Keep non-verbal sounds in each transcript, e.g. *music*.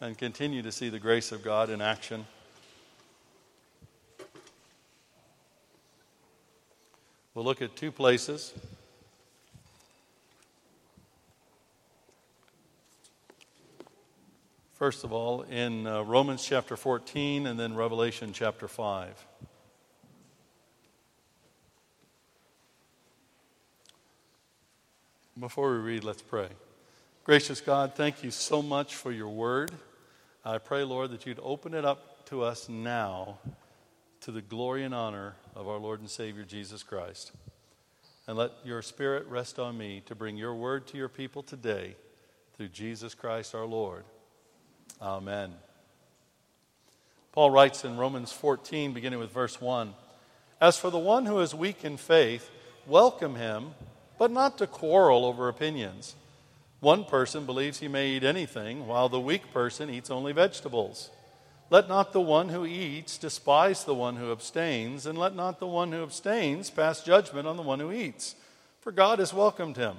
and continue to see the grace of God in action. We'll look at two places. First of all, in uh, Romans chapter 14 and then Revelation chapter 5. Before we read, let's pray. Gracious God, thank you so much for your word. I pray, Lord, that you'd open it up to us now to the glory and honor of our Lord and Savior Jesus Christ. And let your Spirit rest on me to bring your word to your people today through Jesus Christ our Lord. Amen. Paul writes in Romans 14, beginning with verse 1 As for the one who is weak in faith, welcome him, but not to quarrel over opinions. One person believes he may eat anything, while the weak person eats only vegetables. Let not the one who eats despise the one who abstains, and let not the one who abstains pass judgment on the one who eats, for God has welcomed him.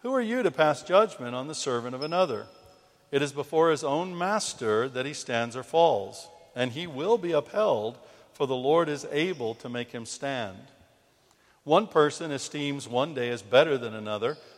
Who are you to pass judgment on the servant of another? It is before his own master that he stands or falls, and he will be upheld, for the Lord is able to make him stand. One person esteems one day as better than another,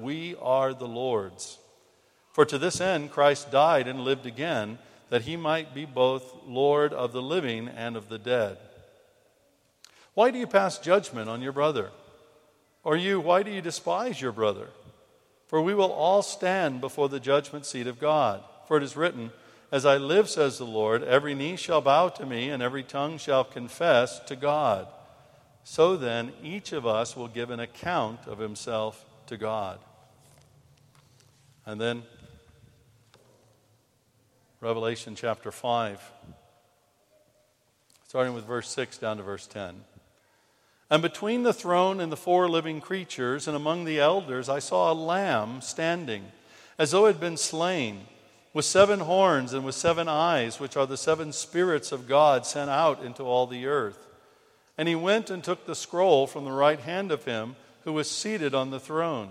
we are the Lord's. For to this end Christ died and lived again that he might be both Lord of the living and of the dead. Why do you pass judgment on your brother? Or you, why do you despise your brother? For we will all stand before the judgment seat of God. For it is written, As I live, says the Lord, every knee shall bow to me, and every tongue shall confess to God. So then, each of us will give an account of himself to God. And then Revelation chapter 5, starting with verse 6 down to verse 10. And between the throne and the four living creatures, and among the elders, I saw a lamb standing, as though it had been slain, with seven horns and with seven eyes, which are the seven spirits of God sent out into all the earth. And he went and took the scroll from the right hand of him who was seated on the throne.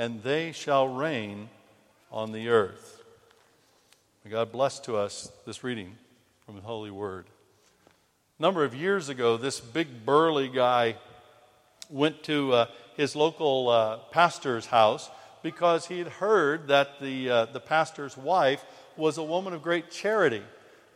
and they shall reign on the earth. May God bless to us this reading from the Holy Word. A number of years ago, this big burly guy went to uh, his local uh, pastor's house because he had heard that the, uh, the pastor's wife was a woman of great charity.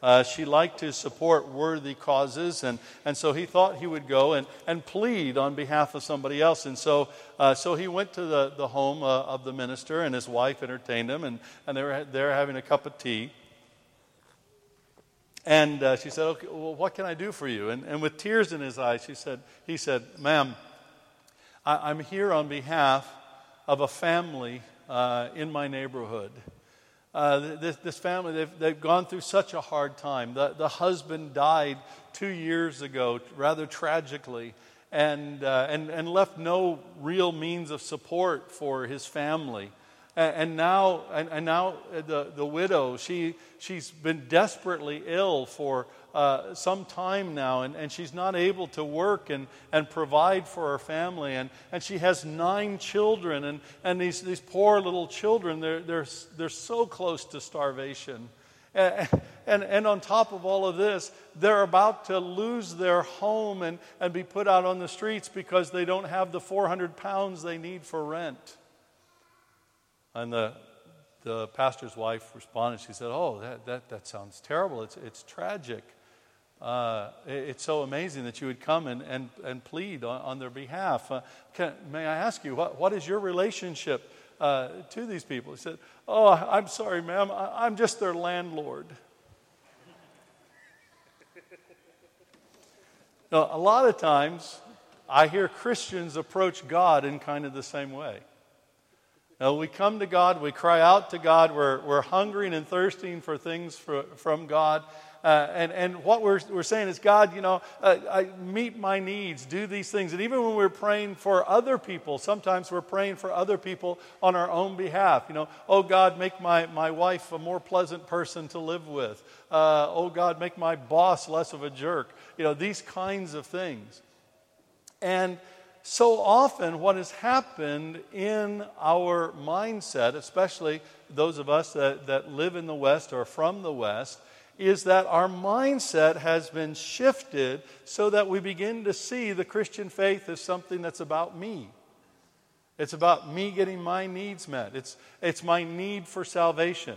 Uh, she liked to support worthy causes, and, and so he thought he would go and, and plead on behalf of somebody else. And so, uh, so he went to the, the home uh, of the minister, and his wife entertained him, and, and they were there having a cup of tea. And uh, she said, okay, well, what can I do for you? And, and with tears in his eyes, she said, he said, ma'am, I, am here on behalf of a family uh, in my neighborhood. Uh, this, this, family, they've, they've gone through such a hard time. The, the husband died two years ago, rather tragically, and, uh, and, and left no real means of support for his family. And, now, and, now the, the widow, she, she's been desperately ill for uh, some time now, and, and she's not able to work and, and provide for her family. And, and she has nine children, and, and these, these poor little children, they're, they're, they're so close to starvation. And, and, and, on top of all of this, they're about to lose their home and, and be put out on the streets because they don't have the 400 pounds they need for rent. And the the pastor's wife responded. She said, Oh, that, that, that sounds terrible. It's, it's tragic. Uh, it's so amazing that you would come and, and, and plead on, on their behalf. Uh, can, may I ask you, what, what is your relationship uh, to these people? He said, Oh, I'm sorry, ma'am. I, I'm just their landlord. *laughs* now, a lot of times, I hear Christians approach God in kind of the same way. Now, we come to God, we cry out to God, we're, we're hungering and thirsting for things for, from God. Uh, and, and what we're, we're saying is, God, you know, uh, I meet my needs, do these things. And even when we're praying for other people, sometimes we're praying for other people on our own behalf. You know, oh God, make my, my wife a more pleasant person to live with. Uh, oh God, make my boss less of a jerk. You know, these kinds of things. And so often, what has happened in our mindset, especially those of us that, that live in the West or from the West, is that our mindset has been shifted so that we begin to see the Christian faith as something that's about me. It's about me getting my needs met. It's, it's my need for salvation.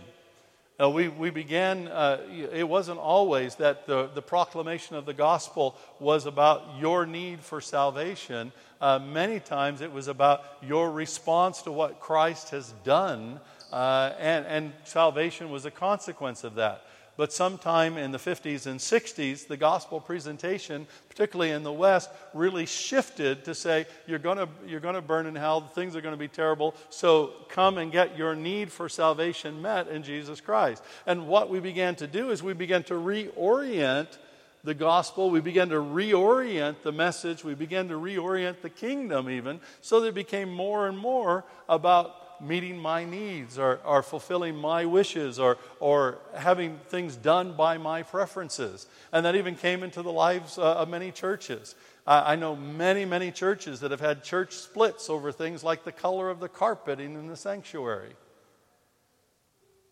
Uh, we, we began, uh, it wasn't always that the, the proclamation of the gospel was about your need for salvation. Uh, many times it was about your response to what Christ has done, uh, and, and salvation was a consequence of that. But sometime in the 50s and 60s, the gospel presentation, particularly in the West, really shifted to say, you're going to you're to burn in hell, things are going to be terrible, so come and get your need for salvation met in Jesus Christ. And what we began to do is we began to reorient the gospel. We began to reorient the message. We began to reorient the kingdom, even, so that it became more and more about meeting my needs or, or fulfilling my wishes or, or having things done by my preferences. And that even came into the lives uh, of many churches. I, know many, many churches that have had church splits over things like the color of the carpeting in the sanctuary,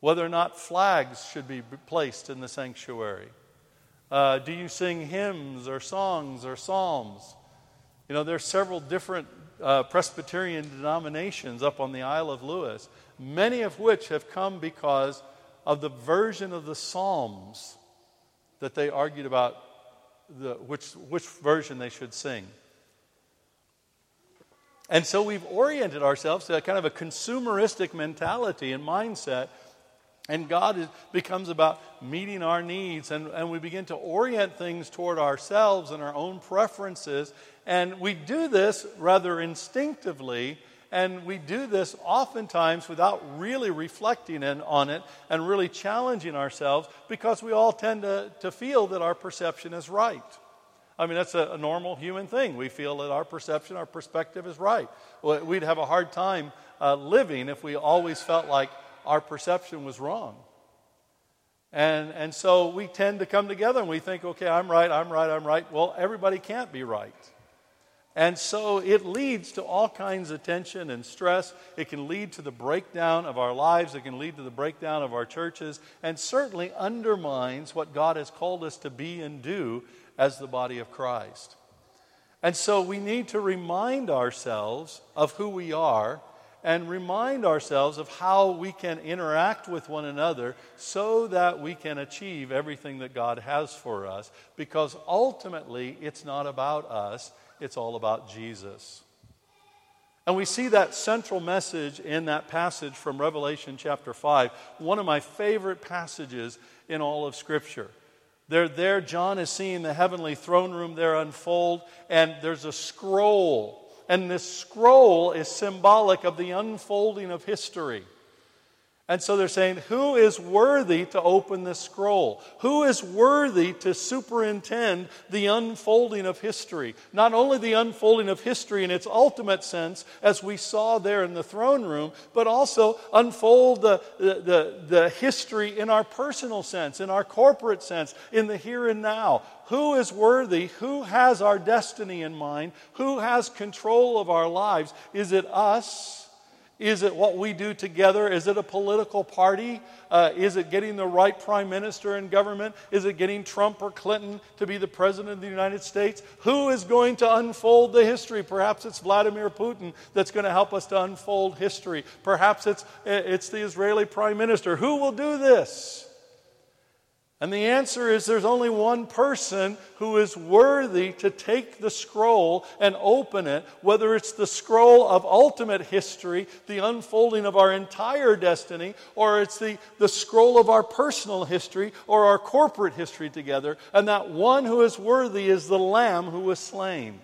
whether or not flags should be placed in the sanctuary. Uh, do you sing hymns or songs or psalms? You know, there are several different uh, Presbyterian denominations up on the Isle of Lewis, many of which have come because of the version of the Psalms that they argued about the, which, which version they should sing. And so we've oriented ourselves to a kind of a consumeristic mentality and mindset and God is, becomes about meeting our needs, and, and we begin to orient things toward ourselves and our own preferences. And we do this rather instinctively, and we do this oftentimes without really reflecting in, on it and really challenging ourselves because we all tend to, to feel that our perception is right. I mean, that's a, a normal human thing. We feel that our perception, our perspective is right. We'd have a hard time uh, living if we always felt like our perception was wrong. And, and so we tend to come together and we think, okay, I'm right, I'm right, I'm right. Well, everybody can't be right. And so it leads to all kinds of tension and stress. It can lead to the breakdown of our lives. It can lead to the breakdown of our churches, and certainly undermines what God has called us to be and do as the body of Christ. And so we need to remind ourselves of who we are and remind ourselves of how we can interact with one another so that we can achieve everything that God has for us. Because ultimately, it's not about us, it's all about Jesus. And we see that central message in that passage from Revelation chapter 5, one of my favorite passages in all of Scripture. They're there, John is seeing the heavenly throne room there unfold, and there's a scroll and this scroll is symbolic of the unfolding of history. And so they're saying, who is worthy to open this scroll? Who is worthy to superintend the unfolding of history? Not only the unfolding of history in its ultimate sense, as we saw there in the throne room, but also unfold the, the, the, the history in our personal sense, in our corporate sense, in the here and now. Who is worthy? Who has our destiny in mind? Who has control of our lives? Is it us? Is it what we do together? Is it a political party? Uh, is it getting the right prime minister in government? Is it getting Trump or Clinton to be the president of the United States? Who is going to unfold the history? Perhaps it's Vladimir Putin that's going to help us to unfold history. Perhaps it's, it's the Israeli prime minister. Who will do this? And the answer is there's only one person who is worthy to take the scroll and open it, whether it's the scroll of ultimate history, the unfolding of our entire destiny, or it's the, the scroll of our personal history or our corporate history together. And that one who is worthy is the Lamb who was slain.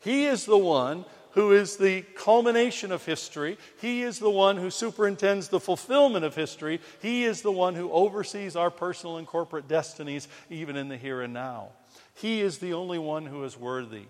He is the one who is the culmination of history. He is the one who superintends the fulfillment of history. He is the one who oversees our personal and corporate destinies, even in the here and now. He is the only one who is worthy.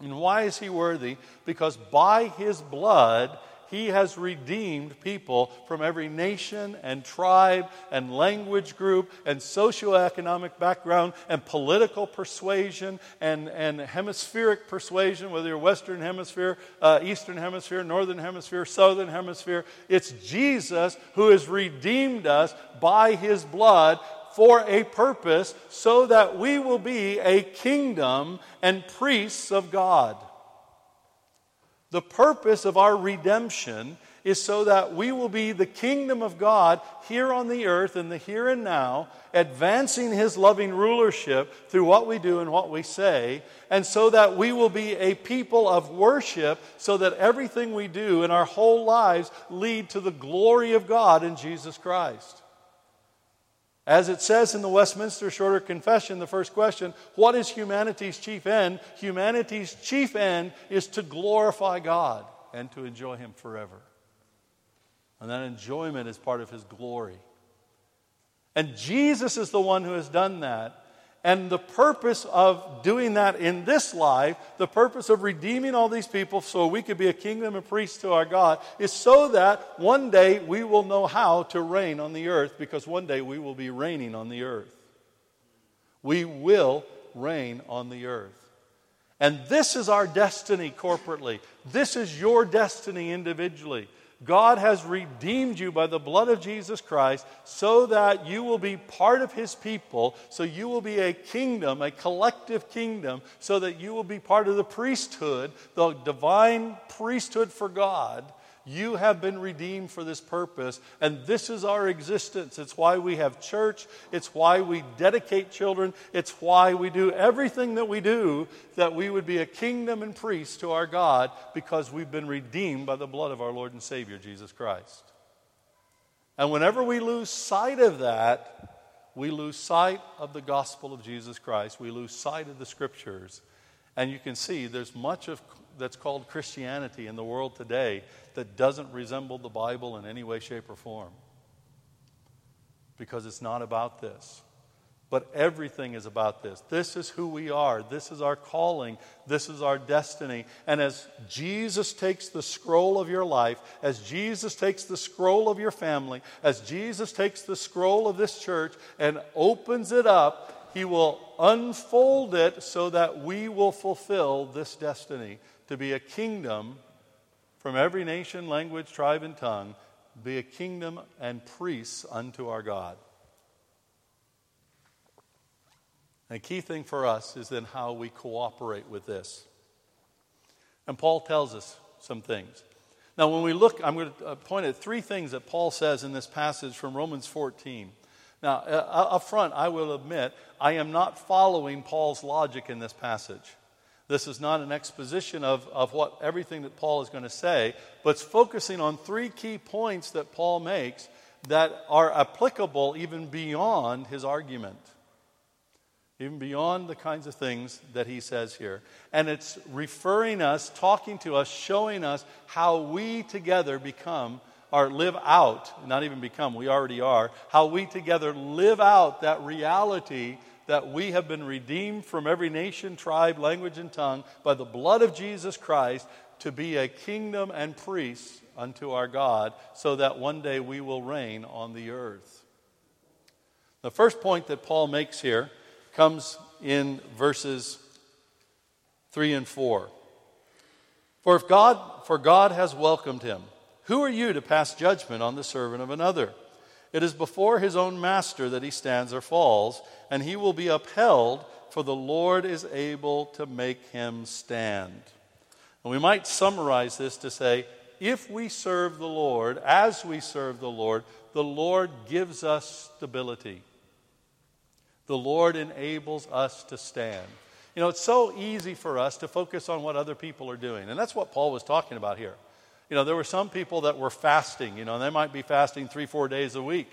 And why is he worthy? Because by his blood, he has redeemed people from every nation and tribe and language group and socioeconomic background and political persuasion and, and hemispheric persuasion, whether you're Western Hemisphere, uh, Eastern Hemisphere, Northern Hemisphere, Southern Hemisphere. It's Jesus who has redeemed us by his blood for a purpose so that we will be a kingdom and priests of God. The purpose of our redemption is so that we will be the kingdom of God here on the earth in the here and now, advancing His loving rulership through what we do and what we say, and so that we will be a people of worship, so that everything we do in our whole lives lead to the glory of God in Jesus Christ. As it says in the Westminster Shorter Confession, the first question what is humanity's chief end? Humanity's chief end is to glorify God and to enjoy Him forever. And that enjoyment is part of His glory. And Jesus is the one who has done that. And the purpose of doing that in this life, the purpose of redeeming all these people so we could be a kingdom and priest to our God, is so that one day we will know how to reign on the earth because one day we will be reigning on the earth. We will reign on the earth. And this is our destiny corporately. This is your destiny individually. God has redeemed you by the blood of Jesus Christ so that you will be part of his people, so you will be a kingdom, a collective kingdom, so that you will be part of the priesthood, the divine priesthood for God, you have been redeemed for this purpose, and this is our existence. It's why we have church. It's why we dedicate children. It's why we do everything that we do, that we would be a kingdom and priest to our God, because we've been redeemed by the blood of our Lord and Savior, Jesus Christ. And whenever we lose sight of that, we lose sight of the gospel of Jesus Christ. We lose sight of the scriptures. And you can see there's much of that's called Christianity in the world today that doesn't resemble the Bible in any way, shape, or form. Because it's not about this. But everything is about this. This is who we are. This is our calling. This is our destiny. And as Jesus takes the scroll of your life, as Jesus takes the scroll of your family, as Jesus takes the scroll of this church and opens it up, he will unfold it so that we will fulfill this destiny to be a kingdom from every nation, language, tribe, and tongue, be a kingdom and priests unto our God. And the key thing for us is then how we cooperate with this. And Paul tells us some things. Now, when we look, I'm going to uh, point at three things that Paul says in this passage from Romans 14. Now, uh, up front, I will admit, I am not following Paul's logic in this passage. This is not an exposition of, of what everything that Paul is going to say, but it's focusing on three key points that Paul makes that are applicable even beyond his argument, even beyond the kinds of things that he says here. And it's referring us, talking to us, showing us how we together become or live out, not even become, we already are, how we together live out that reality that we have been redeemed from every nation, tribe, language, and tongue by the blood of Jesus Christ to be a kingdom and priests unto our God, so that one day we will reign on the earth. The first point that Paul makes here comes in verses 3 and 4. For if God for God has welcomed him. Who are you to pass judgment on the servant of another? It is before his own master that he stands or falls, and he will be upheld, for the Lord is able to make him stand. And we might summarize this to say if we serve the Lord, as we serve the Lord, the Lord gives us stability. The Lord enables us to stand. You know, it's so easy for us to focus on what other people are doing. And that's what Paul was talking about here. You know, there were some people that were fasting, you know, they might be fasting three, four days a week.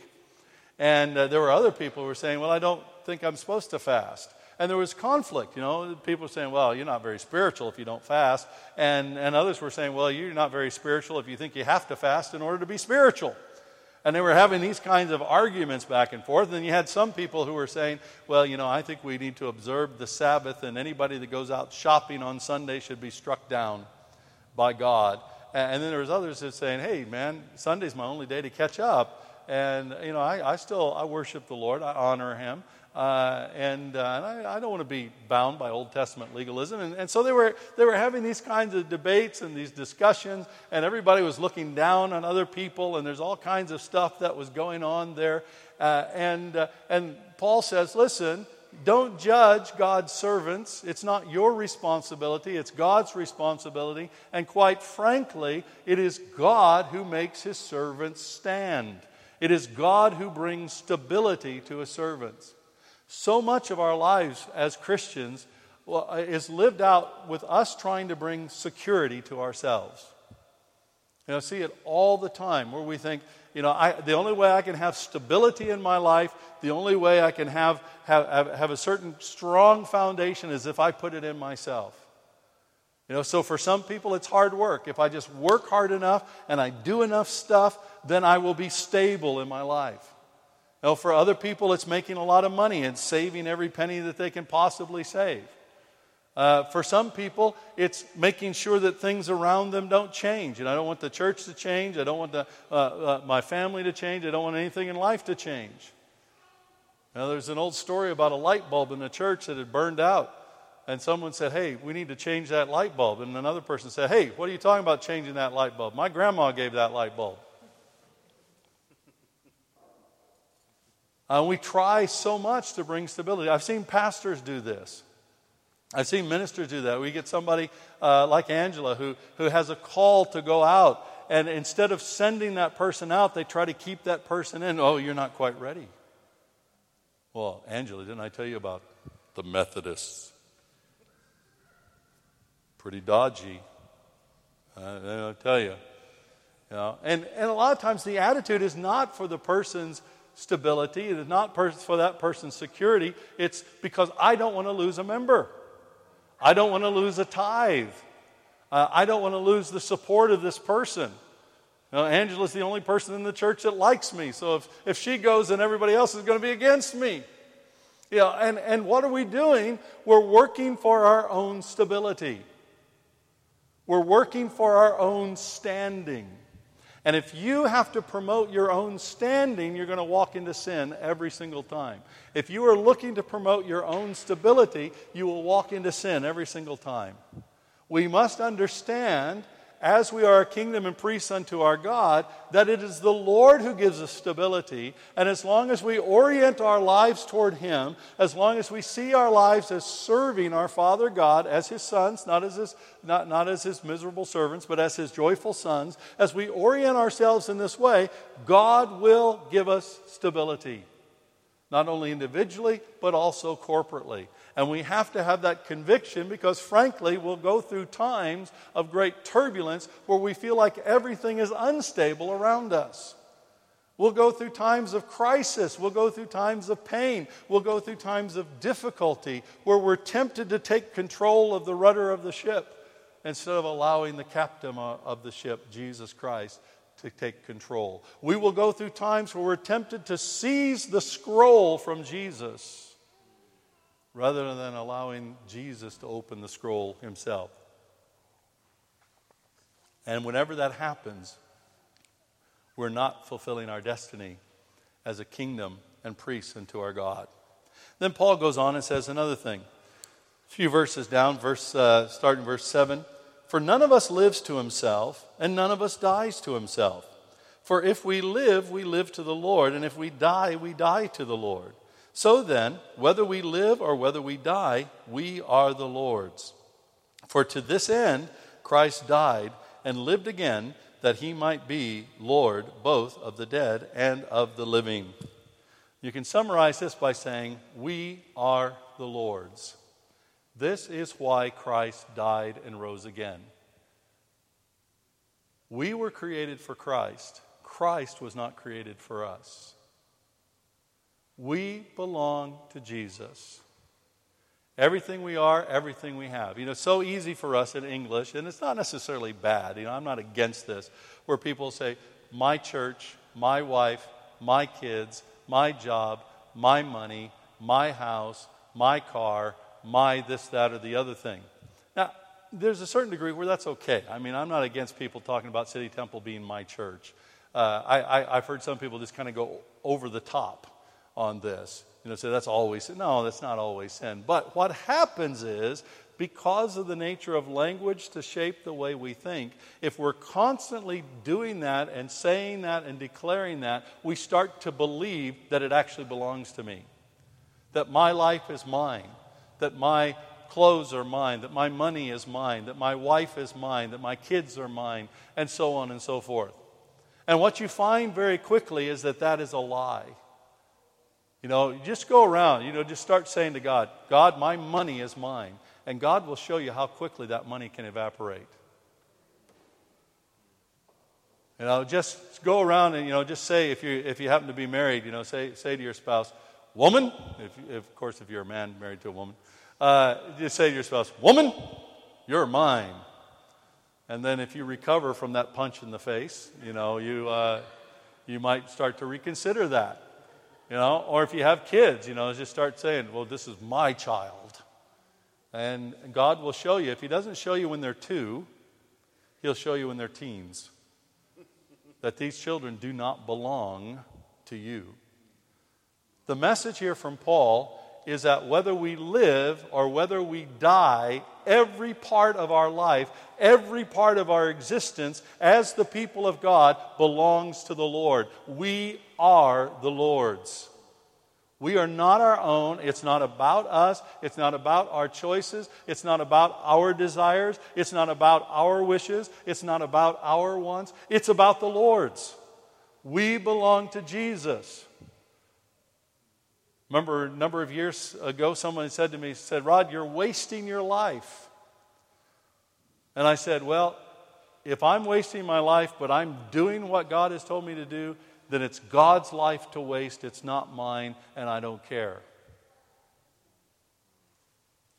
And uh, there were other people who were saying, well, I don't think I'm supposed to fast. And there was conflict, you know. People were saying, well, you're not very spiritual if you don't fast. And, and others were saying, well, you're not very spiritual if you think you have to fast in order to be spiritual. And they were having these kinds of arguments back and forth. And you had some people who were saying, well, you know, I think we need to observe the Sabbath, and anybody that goes out shopping on Sunday should be struck down by God. And then there was others that saying, hey, man, Sunday's my only day to catch up. And, you know, I, I still, I worship the Lord. I honor him. Uh, and, uh, and I, I, don't want to be bound by Old Testament legalism. And, and, so they were, they were having these kinds of debates and these discussions, and everybody was looking down on other people, and there's all kinds of stuff that was going on there. Uh, and, uh, and Paul says, listen, don't judge God's servants. It's not your responsibility, it's God's responsibility. And quite frankly, it is God who makes his servants stand. It is God who brings stability to his servants. So much of our lives as Christians uh, is lived out with us trying to bring security to ourselves. You know, see it all the time where we think, you know, I, the only way I can have stability in my life, the only way I can have, have, have a certain strong foundation is if I put it in myself. You know, so for some people it's hard work. If I just work hard enough and I do enough stuff, then I will be stable in my life. Now, for other people, it's making a lot of money and saving every penny that they can possibly save. Uh, for some people, it's making sure that things around them don't change. And I don't want the church to change. I don't want the, uh, uh, my family to change. I don't want anything in life to change. Now, there's an old story about a light bulb in the church that had burned out. And someone said, Hey, we need to change that light bulb. And another person said, Hey, what are you talking about changing that light bulb? My grandma gave that light bulb. Uh, we try so much to bring stability. I've seen pastors do this. I've seen ministers do that. We get somebody uh, like Angela who, who has a call to go out, and instead of sending that person out, they try to keep that person in. Oh, you're not quite ready. Well, Angela, didn't I tell you about the Methodists? Pretty dodgy. Uh, I tell you. You know, and, and a lot of times the attitude is not for the person's stability. It is not for that person's security. It's because I don't want to lose a member. I don't want to lose a tithe. Uh, I don't want to lose the support of this person. You know, Angela's the only person in the church that likes me. So if, if she goes, then everybody else is going to be against me. Know, and, and what are we doing? We're working for our own stability. We're working for our own standing. And if you have to promote your own standing, you're going to walk into sin every single time. If you are looking to promote your own stability, you will walk into sin every single time. We must understand as we are a kingdom and priests unto our God, that it is the Lord who gives us stability. And as long as we orient our lives toward Him, as long as we see our lives as serving our Father God as His sons, not as His, not, not as His miserable servants, but as His joyful sons, as we orient ourselves in this way, God will give us stability. Not only individually, but also corporately. And we have to have that conviction because, frankly, we'll go through times of great turbulence where we feel like everything is unstable around us. We'll go through times of crisis. We'll go through times of pain. We'll go through times of difficulty where we're tempted to take control of the rudder of the ship instead of allowing the captain of the ship, Jesus Christ, to take control. We will go through times where we're tempted to seize the scroll from Jesus rather than allowing Jesus to open the scroll himself. And whenever that happens, we're not fulfilling our destiny as a kingdom and priests unto our God. Then Paul goes on and says another thing. A few verses down, verse, uh, starting verse 7. For none of us lives to himself, and none of us dies to himself. For if we live, we live to the Lord, and if we die, we die to the Lord. So then, whether we live or whether we die, we are the Lord's. For to this end Christ died and lived again, that he might be Lord both of the dead and of the living. You can summarize this by saying, We are the Lord's. This is why Christ died and rose again. We were created for Christ. Christ was not created for us. We belong to Jesus. Everything we are, everything we have. You know, so easy for us in English, and it's not necessarily bad. You know, I'm not against this, where people say, my church, my wife, my kids, my job, my money, my house, my car, my this, that, or the other thing. Now, there's a certain degree where that's okay. I mean, I'm not against people talking about City Temple being my church. Uh, I, have heard some people just kind of go over the top on this. You know, say that's always sin. No, that's not always sin. But what happens is, because of the nature of language to shape the way we think, if we're constantly doing that and saying that and declaring that, we start to believe that it actually belongs to me. That my life is mine. That my clothes are mine. That my money is mine. That my wife is mine. That my kids are mine. And so on and so forth. And what you find very quickly is that that is a lie. You know, just go around, you know, just start saying to God, God, my money is mine. And God will show you how quickly that money can evaporate. You know, just go around and, you know, just say, if you, if you happen to be married, you know, say, say to your spouse, woman, if, if, of course, if you're a man married to a woman, uh, just say to your spouse, woman, you're mine. And then if you recover from that punch in the face, you know, you, uh, you might start to reconsider that. You know, or if you have kids, you know, just start saying, well, this is my child. And God will show you. If He doesn't show you when they're two, He'll show you when they're teens. That these children do not belong to you. The message here from Paul is that whether we live or whether we die, every part of our life, every part of our existence as the people of God belongs to the Lord. We are the Lord's. We are not our own. It's not about us. It's not about our choices. It's not about our desires. It's not about our wishes. It's not about our wants. It's about the Lord's. We belong to Jesus. Remember, a number of years ago, someone said to me, said, Rod, you're wasting your life. And I said, Well, if I'm wasting my life, but I'm doing what God has told me to do, then it's God's life to waste. It's not mine, and I don't care.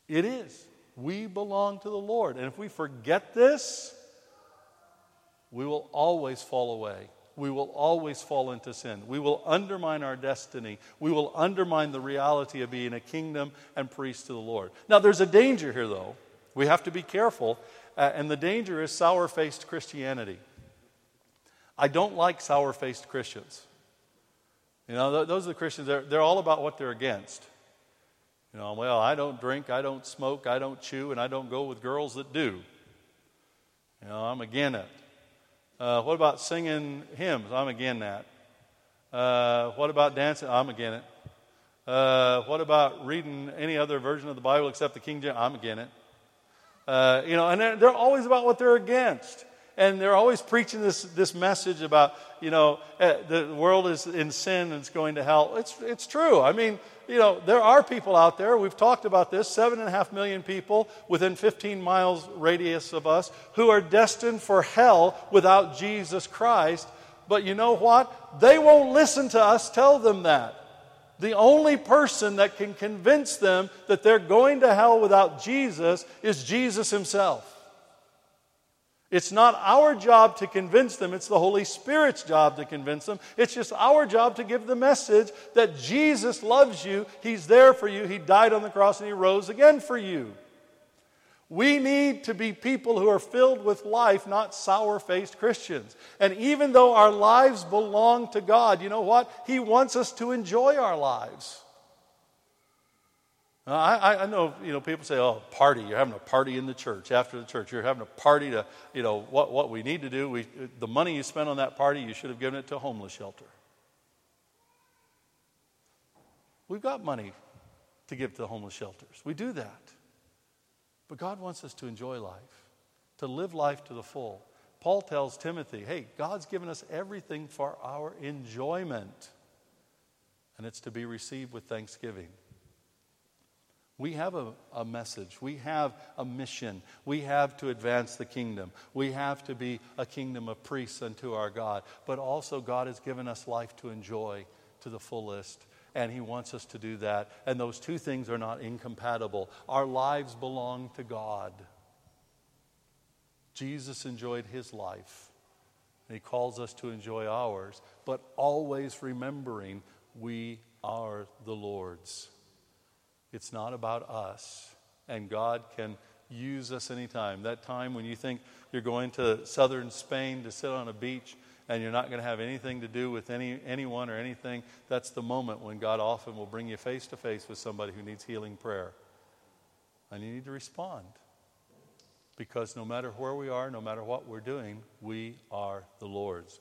It is. We belong to the Lord. And if we forget this, we will always fall away we will always fall into sin. We will undermine our destiny. We will undermine the reality of being a kingdom and priest to the Lord. Now, there's a danger here, though. We have to be careful, uh, and the danger is sour faced Christianity. I don't like sour faced Christians. You know, th- those are the Christians, they're, they're all about what they're against. You know, well, I don't drink, I don't smoke, I don't chew, and I don't go with girls that do. You know, I'm against it. Uh, what about singing hymns? I'm again that. Uh, what about dancing? I'm again it. Uh, what about reading any other version of the Bible except the King James? I'm again it. Uh, you know, and they're, they're always about what they're against. And they're always preaching this, this message about, you know, uh, the world is in sin and it's going to hell. It's, it's true. I mean, you know, there are people out there, we've talked about this, seven and a half million people within 15 miles radius of us who are destined for hell without Jesus Christ. But you know what? They won't listen to us tell them that. The only person that can convince them that they're going to hell without Jesus is Jesus Himself. It's not our job to convince them, it's the Holy Spirit's job to convince them. It's just our job to give the message that Jesus loves you, He's there for you, He died on the cross, and He rose again for you. We need to be people who are filled with life, not sour faced Christians. And even though our lives belong to God, you know what? He wants us to enjoy our lives. Uh, I, I know, you know, people say, oh, party, you're having a party in the church, after the church. You're having a party to, you know, what, what we need to do. We, the money you spent on that party, you should have given it to a homeless shelter. We've got money to give to the homeless shelters. We do that. But God wants us to enjoy life, to live life to the full. Paul tells Timothy, hey, God's given us everything for our enjoyment, and it's to be received with thanksgiving. We have a, a, message. We have a mission. We have to advance the kingdom. We have to be a kingdom of priests unto our God. But also, God has given us life to enjoy to the fullest. And He wants us to do that. And those two things are not incompatible. Our lives belong to God. Jesus enjoyed His life. And He calls us to enjoy ours, but always remembering we are the Lord's. It's not about us. And God can use us anytime. That time when you think you're going to southern Spain to sit on a beach and you're not going to have anything to do with any, anyone or anything, that's the moment when God often will bring you face to face with somebody who needs healing prayer. And you need to respond. Because no matter where we are, no matter what we're doing, we are the Lord's.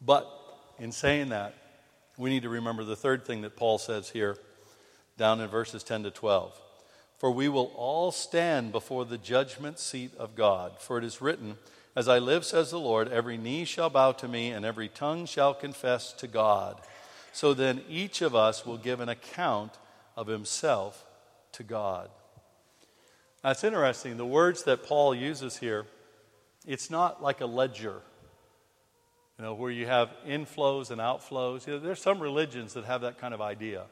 But in saying that, we need to remember the third thing that Paul says here down in verses 10 to 12. For we will all stand before the judgment seat of God. For it is written, As I live, says the Lord, every knee shall bow to me, and every tongue shall confess to God. So then each of us will give an account of himself to God. That's interesting. The words that Paul uses here, it's not like a ledger you know, where you have inflows and outflows. You know, there's some religions that have that kind of idea.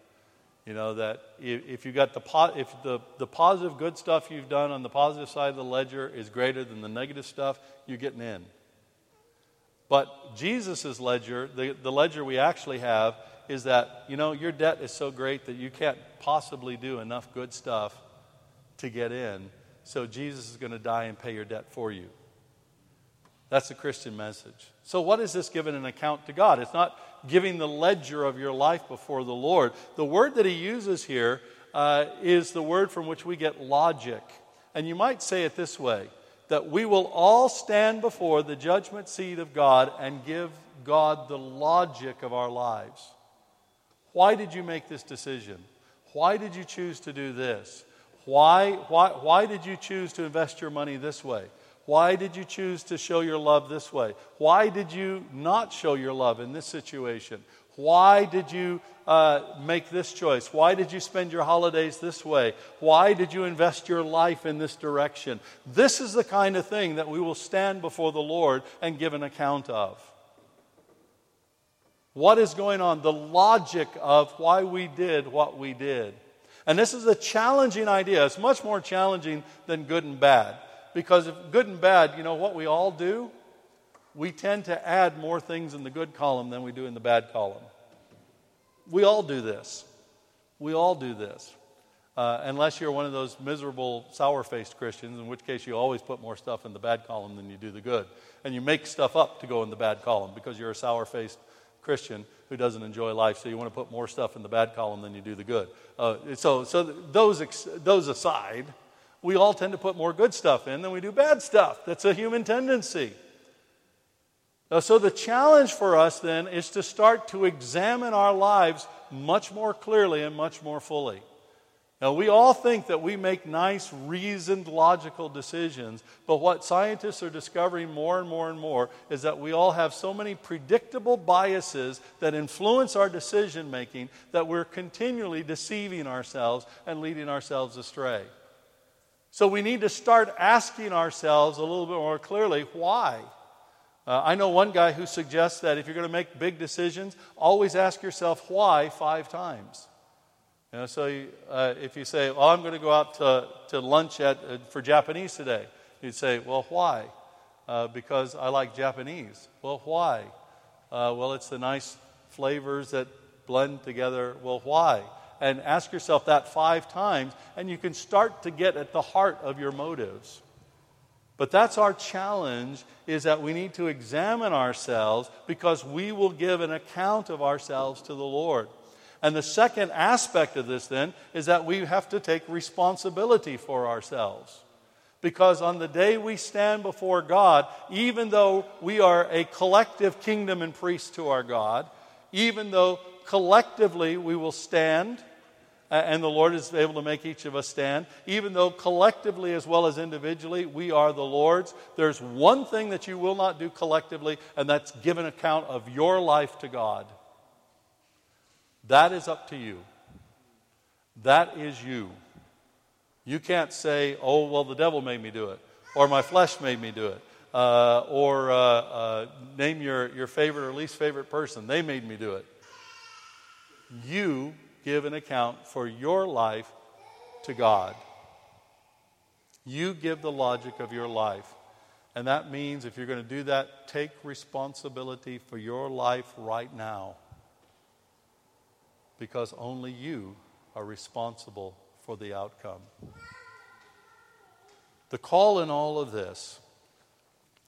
You know, that if, if you got the, po- if the, the positive good stuff you've done on the positive side of the ledger is greater than the negative stuff, you're getting in. But Jesus' ledger, the, the ledger we actually have, is that, you know, your debt is so great that you can't possibly do enough good stuff to get in. So Jesus is going to die and pay your debt for you. That's the Christian message. So, what is this giving an account to God? It's not giving the ledger of your life before the Lord. The word that he uses here uh, is the word from which we get logic. And you might say it this way that we will all stand before the judgment seat of God and give God the logic of our lives. Why did you make this decision? Why did you choose to do this? Why, why, why did you choose to invest your money this way? Why did you choose to show your love this way? Why did you not show your love in this situation? Why did you uh, make this choice? Why did you spend your holidays this way? Why did you invest your life in this direction? This is the kind of thing that we will stand before the Lord and give an account of. What is going on? The logic of why we did what we did. And this is a challenging idea. It's much more challenging than good and bad because if good and bad, you know what we all do? We tend to add more things in the good column than we do in the bad column. We all do this. We all do this. Uh, unless you're one of those miserable, sour faced Christians, in which case you always put more stuff in the bad column than you do the good. And you make stuff up to go in the bad column because you're a sour faced Christian who doesn't enjoy life, so you want to put more stuff in the bad column than you do the good. Uh, so, so those, those aside, we all tend to put more good stuff in than we do bad stuff. That's a human tendency. So, the challenge for us then is to start to examine our lives much more clearly and much more fully. Now, we all think that we make nice, reasoned, logical decisions, but what scientists are discovering more and more and more is that we all have so many predictable biases that influence our decision making that we're continually deceiving ourselves and leading ourselves astray. So we need to start asking ourselves a little bit more clearly why. Uh, I know one guy who suggests that if you're going to make big decisions, always ask yourself why five times. You know, so you, uh, if you say, "Well, I'm going to go out to, to lunch at, uh, for Japanese today," you'd say, "Well, why?" Uh, because I like Japanese. Well, why? Uh, well, it's the nice flavors that blend together. Well, why? And ask yourself that five times, and you can start to get at the heart of your motives. But that's our challenge is that we need to examine ourselves because we will give an account of ourselves to the Lord. And the second aspect of this, then, is that we have to take responsibility for ourselves. Because on the day we stand before God, even though we are a collective kingdom and priest to our God, even though collectively we will stand, and the Lord is able to make each of us stand, even though collectively as well as individually we are the Lord's, there's one thing that you will not do collectively, and that's give an account of your life to God. That is up to you. That is you. You can't say, oh, well, the devil made me do it, or my flesh made me do it, uh, or uh, uh, name your, your favorite or least favorite person. They made me do it. You give an account for your life to God. You give the logic of your life. And that means if you're going to do that, take responsibility for your life right now because only you are responsible for the outcome. The call in all of this,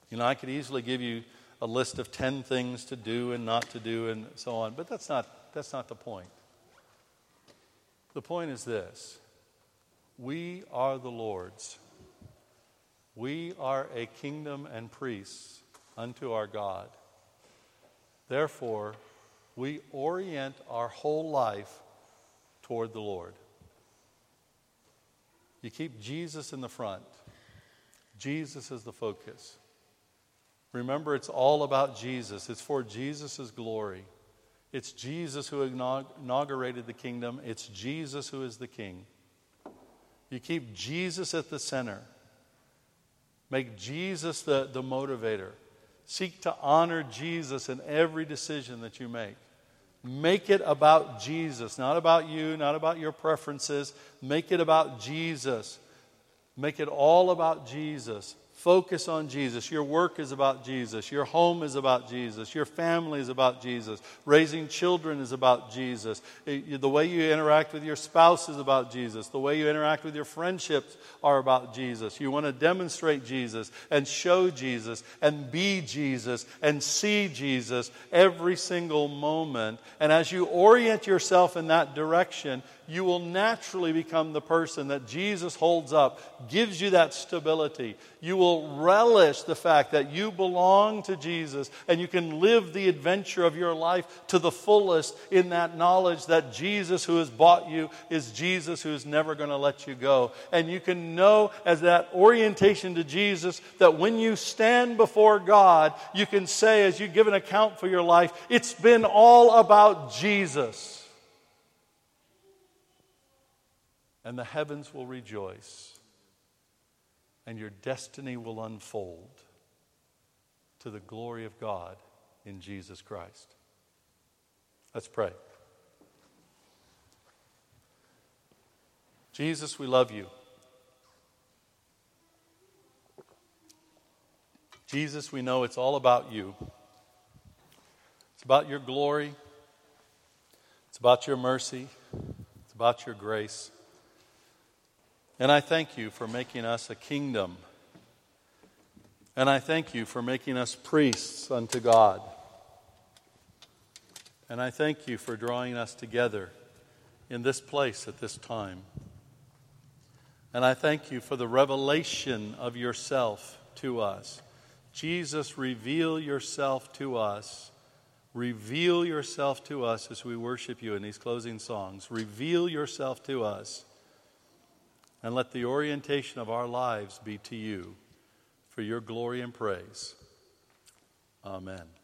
you know, I could easily give you a list of 10 things to do and not to do and so on, but that's not, that's not the point. The point is this we are the Lord's. We are a kingdom and priests unto our God. Therefore, we orient our whole life toward the Lord. You keep Jesus in the front, Jesus is the focus. Remember, it's all about Jesus, it's for Jesus' glory. It's Jesus who inaugurated the kingdom, it's Jesus who is the king. You keep Jesus at the center. Make Jesus the, the motivator. Seek to honor Jesus in every decision that you make. Make it about Jesus, not about you, not about your preferences. Make it about Jesus. Make it all about Jesus. Focus on Jesus. Your work is about Jesus. Your home is about Jesus. Your family is about Jesus. Raising children is about Jesus. The way you interact with your spouse is about Jesus. The way you interact with your friendships are about Jesus. You want to demonstrate Jesus and show Jesus and be Jesus and see Jesus every single moment. And as you orient yourself in that direction, you will naturally become the person that Jesus holds up, gives you that stability. You will relish the fact that you belong to Jesus and you can live the adventure of your life to the fullest in that knowledge that Jesus, who has bought you, is Jesus who is never going to let you go. And you can know as that orientation to Jesus that when you stand before God, you can say, as you give an account for your life, it's been all about Jesus. and the heavens will rejoice, and your destiny will unfold to the glory of God in Jesus Christ. Let's pray. Jesus, we love you. Jesus, we know it's all about you. It's about your glory. It's about your mercy. It's about your grace. And I thank you for making us a kingdom. And I thank you for making us priests unto God. And I thank you for drawing us together in this place at this time. And I thank you for the revelation of yourself to us. Jesus, reveal yourself to us. Reveal yourself to us as we worship you in these closing songs. Reveal yourself to us and let the orientation of our lives be to you for your glory and praise. Amen.